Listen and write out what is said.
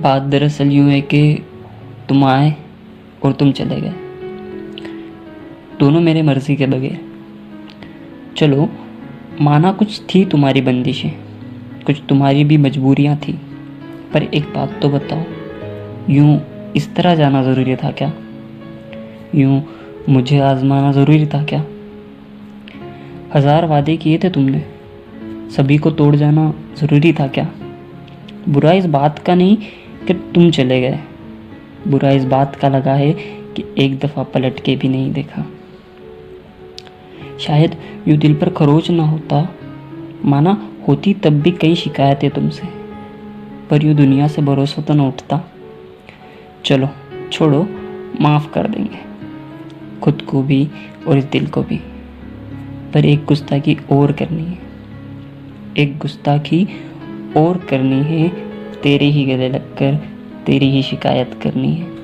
बात दरअसल यूँ है कि तुम आए और तुम चले गए। दोनों मेरे मर्ज़ी के बगैर। चलो, माना कुछ थी तुम्हारी बंदिशें, कुछ तुम्हारी भी मजबूरियाँ थी, पर एक बात तो बताओ, यूँ इस तरह जाना ज़रूरी था क्या? यूँ मुझे आजमाना ज़रूरी था क्या? हज़ार वादे किए थे तुमने, सभी को तोड़ जाना ज़रूरी था क्या? बुरा इस बात का नहीं कि तुम चले गए। बुरा इस बात का लगा है कि एक दफ़ा पलट के भी नहीं देखा। शायद यूँ दिल पर खरोच ना होता। माना होती तब भी कई शिकायतें तुमसे, पर यूँ दुनिया से भरोसा तो न उठता। चलो, छोड़ो, माफ़ कर देंगे। खुद को भी और इस दिल को भी। पर एक गुस्ताखी और करनी है। एक गुस्ताखी और करनी है तेरे ही गले लगकर तेरी ही शिकायत करनी है।